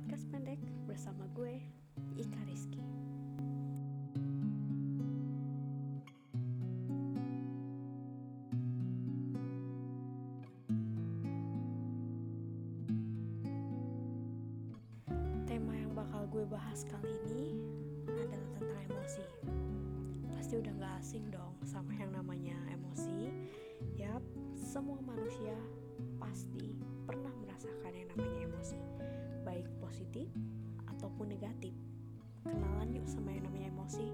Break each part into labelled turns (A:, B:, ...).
A: podcast pendek bersama gue, Ika Rizky. Tema yang bakal gue bahas kali ini adalah tentang emosi. Pasti udah gak asing dong sama yang namanya emosi. Yap, semua manusia pasti pernah merasakan yang namanya emosi, baik positif ataupun negatif. Kenalan yuk sama yang namanya emosi.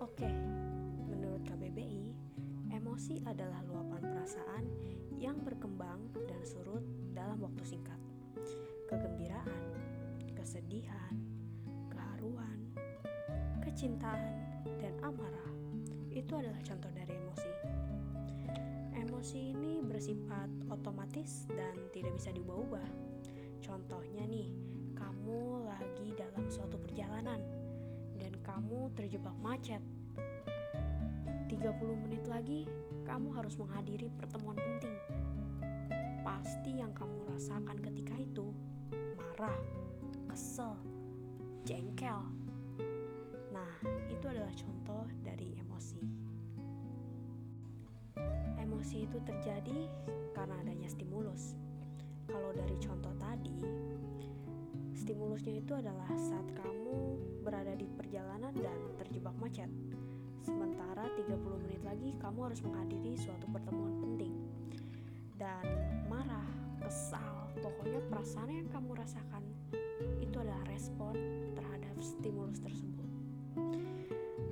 A: Oke, menurut KBBI, emosi adalah luapan perasaan yang berkembang dan surut dalam waktu singkat. Kegembiraan, kesedihan, keharuan, kecintaan, dan amarah itu adalah contoh dari emosi. Emosi bersifat otomatis dan tidak bisa diubah-ubah. Contohnya nih, kamu lagi dalam suatu perjalanan dan kamu terjebak macet. 30 menit lagi kamu harus menghadiri pertemuan penting. Pasti yang kamu rasakan ketika itu marah, kesel, jengkel. Nah, itu adalah contoh dari emosi. Emosi itu terjadi karena adanya stimulus. Kalau dari contoh tadi, stimulusnya itu adalah saat kamu berada di perjalanan dan terjebak macet. Sementara 30 menit lagi kamu harus menghadiri suatu pertemuan penting. Dan marah, kesal, pokoknya perasaan yang kamu rasakan itu adalah respon terhadap stimulus tersebut.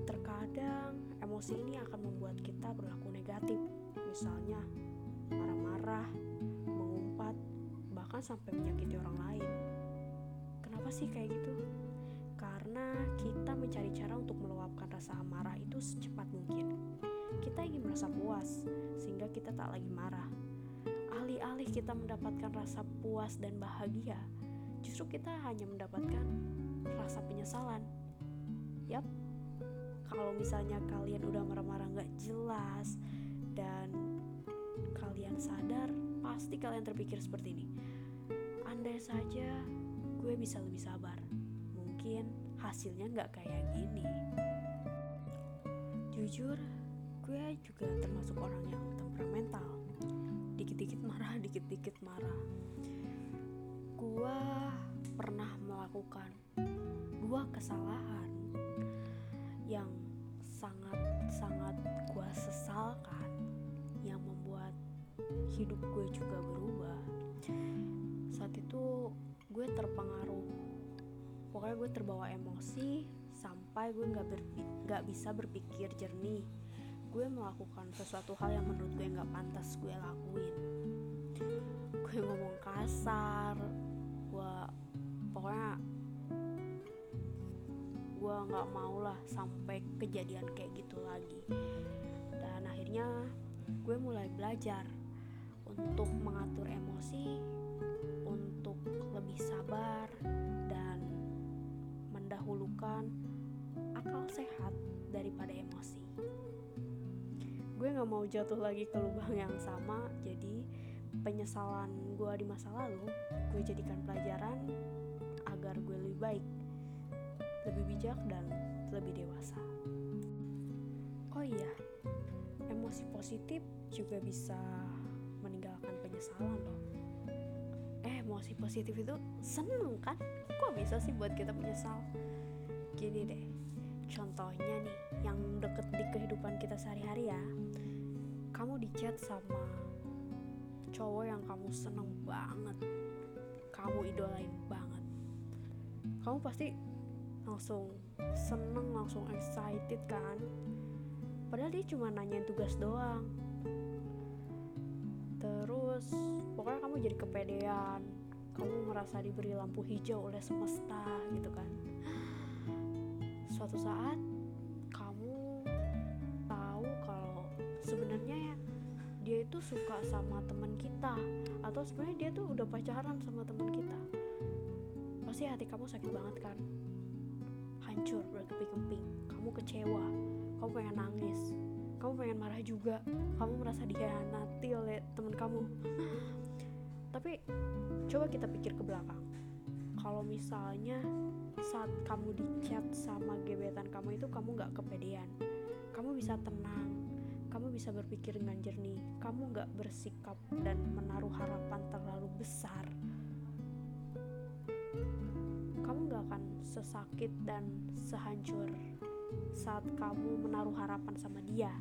A: Terkadang emosi ini akan membuat kita berlaku negatif, misalnya marah-marah, mengumpat, bahkan sampai menyakiti orang lain. Kenapa sih kayak gitu? Karena kita mencari cara untuk meluapkan rasa amarah itu secepat mungkin. Kita ingin merasa puas, sehingga kita tak lagi marah. Alih-alih kita mendapatkan rasa puas dan bahagia, justru kita hanya mendapatkan rasa penyesalan. Yap, kalau misalnya kalian udah marah-marah gak jelas dan kalian sadar, pasti kalian terpikir seperti ini. Andai saja gue bisa lebih sabar, mungkin hasilnya gak kayak gini. Jujur, gue juga termasuk orang yang temperamental. Dikit-dikit marah, dikit-dikit marah. Gue pernah melakukan dua kesalahan yang sangat-sangat gue sesalkan hidup gue juga berubah. Saat itu gue terpengaruh. Pokoknya gue terbawa emosi sampai gue nggak nggak bisa berpikir jernih. Gue melakukan sesuatu hal yang menurut gue nggak pantas gue lakuin. Gue ngomong kasar gue pokoknya gue nggak mau lah sampai kejadian kayak gitu lagi. Dan akhirnya gue mulai belajar untuk mengatur emosi untuk lebih sabar dan mendahulukan akal sehat daripada emosi gue nggak mau jatuh lagi ke lubang yang sama jadi penyesalan gue di masa lalu gue jadikan pelajaran agar gue lebih baik lebih bijak dan lebih dewasa. Oh iya, emosi positif juga bisa meninggalkan penyesalan loh. Eh, emosi positif itu seneng kan? Kok bisa sih buat kita menyesal? Gini deh, contohnya nih, yang deket di kehidupan kita sehari-hari ya. Kamu dicat sama cowok yang kamu seneng banget, kamu idolain banget. Kamu pasti langsung seneng langsung excited kan padahal dia cuma nanyain tugas doang terus pokoknya kamu jadi kepedean. Kamu merasa diberi lampu hijau oleh semesta gitu kan. Suatu saat kamu tahu kalau sebenarnya ya dia itu suka sama teman kita atau sebenarnya dia tuh udah pacaran sama teman kita. Pasti hati kamu sakit banget kan? Hancur berkeping-keping. Kamu kecewa. Kamu pengen nangis kamu pengen marah juga. Kamu merasa dikhianati oleh teman kamu. Tapi coba kita pikir ke belakang. Kalau misalnya saat kamu di chat sama gebetan kamu itu kamu nggak kepedean. Kamu bisa tenang. Kamu bisa berpikir dengan jernih. Kamu nggak bersikap dan menaruh harapan terlalu besar. Kamu nggak akan sesakit dan sehancur saat kamu menaruh harapan sama dia.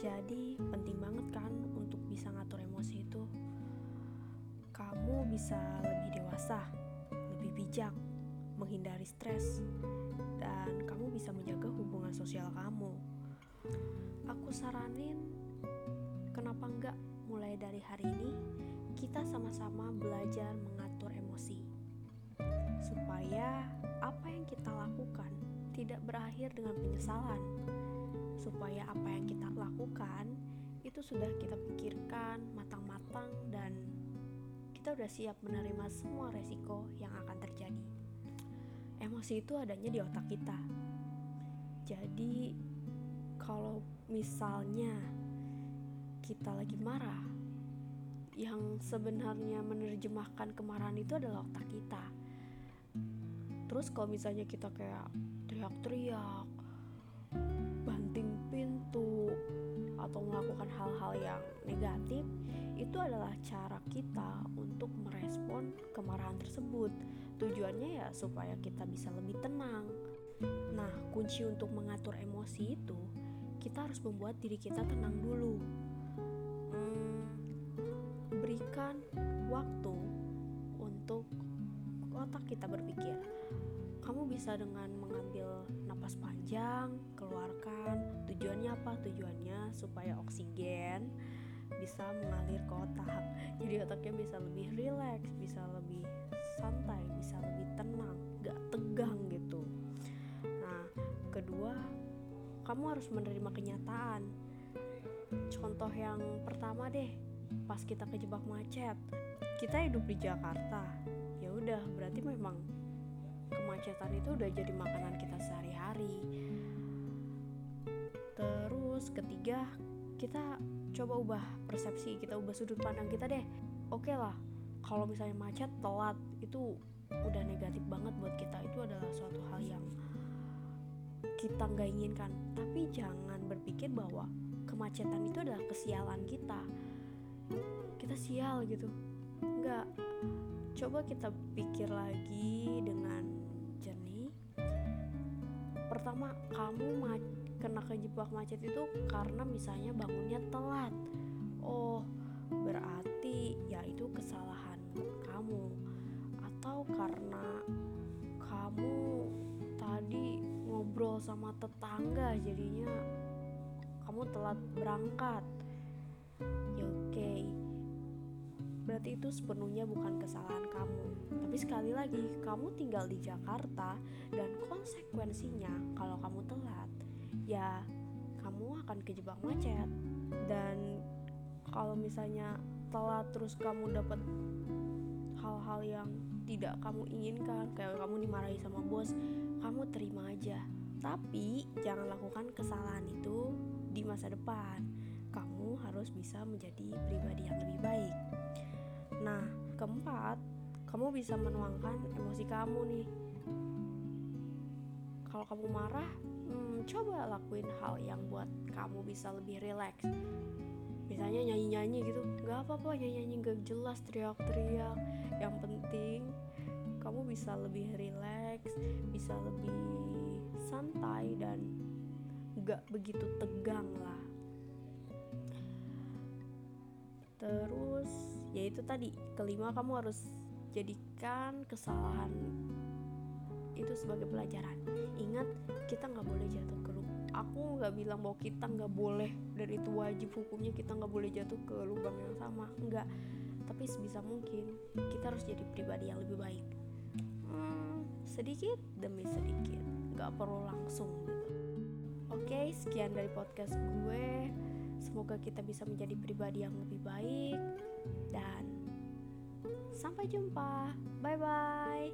A: Jadi penting banget kan untuk bisa ngatur emosi itu? Kamu bisa lebih dewasa lebih bijak menghindari stres dan kamu bisa menjaga hubungan sosial kamu. Aku saranin kenapa enggak mulai dari hari ini kita sama-sama belajar mengatur emosi. Supaya apa yang kita lakukan tidak berakhir dengan penyesalan supaya apa yang kita lakukan itu sudah kita pikirkan matang-matang dan kita udah siap menerima semua resiko yang akan terjadi. Emosi itu adanya di otak kita. Jadi kalau misalnya kita lagi marah, yang sebenarnya menerjemahkan kemarahan itu adalah otak kita. Terus kalau misalnya kita kayak teriak-teriak, banting pintu atau melakukan hal-hal yang negatif itu adalah cara kita untuk merespon kemarahan tersebut. Tujuannya ya supaya kita bisa lebih tenang. Nah kunci untuk mengatur emosi itu kita harus membuat diri kita tenang dulu. Hmm, berikan waktu untuk otak kita berpikir kamu bisa dengan mengambil napas panjang, keluarkan. Tujuannya apa? Tujuannya supaya oksigen bisa mengalir ke otak. Jadi otaknya bisa lebih rileks, bisa lebih santai, bisa lebih tenang, gak tegang gitu. Nah, kedua, kamu harus menerima kenyataan. Contoh yang pertama deh, pas kita kejebak macet, kita hidup di Jakarta. Ya udah, berarti memang kemacetan itu udah jadi makanan kita sehari-hari. Terus ketiga kita coba ubah persepsi kita ubah sudut pandang kita deh. Oke okay lah kalau misalnya macet telat itu udah negatif banget buat kita. Itu adalah suatu hal yang kita nggak inginkan. Tapi jangan berpikir bahwa kemacetan itu adalah kesialan kita. Kita sial gitu. Nggak. Coba kita pikir lagi dengan pertama kamu kena kejebak macet itu karena misalnya bangunnya telat. Oh berarti ya itu kesalahan kamu. Atau karena kamu tadi ngobrol sama tetangga jadinya kamu telat berangkat. Ya oke. okay. Berarti itu sepenuhnya bukan kesalahan kamu. Tapi sekali lagi kamu tinggal di Jakarta dan konsekuensinya kalau kamu telat ya kamu akan kejebak macet. Dan kalau misalnya telat terus kamu dapat hal-hal yang tidak kamu inginkan kayak kamu dimarahi sama bos kamu terima aja. Tapi jangan lakukan kesalahan itu di masa depan. Kamu harus bisa menjadi pribadi yang lebih baik nah keempat kamu bisa menuangkan emosi kamu nih. Kalau kamu marah hmm, coba lakuin hal yang buat kamu bisa lebih rileks misalnya nyanyi-nyanyi gitu. Nggak apa-apa nyanyi-nyanyi gak jelas teriak-teriak. Yang penting kamu bisa lebih rileks bisa lebih santai dan gak begitu tegang lah. Terus yaitu tadi kelima kamu harus jadikan kesalahan itu sebagai pelajaran. Ingat kita nggak boleh jatuh ke lubang. Aku nggak bilang bahwa kita nggak boleh dan itu wajib hukumnya kita nggak boleh jatuh ke lubang yang sama. Enggak tapi sebisa mungkin kita harus jadi pribadi yang lebih baik. Hmm, sedikit demi sedikit. Nggak perlu langsung gitu. Oke sekian dari podcast gue. Semoga kita bisa menjadi pribadi yang lebih baik dan Sampai jumpa. Bye bye.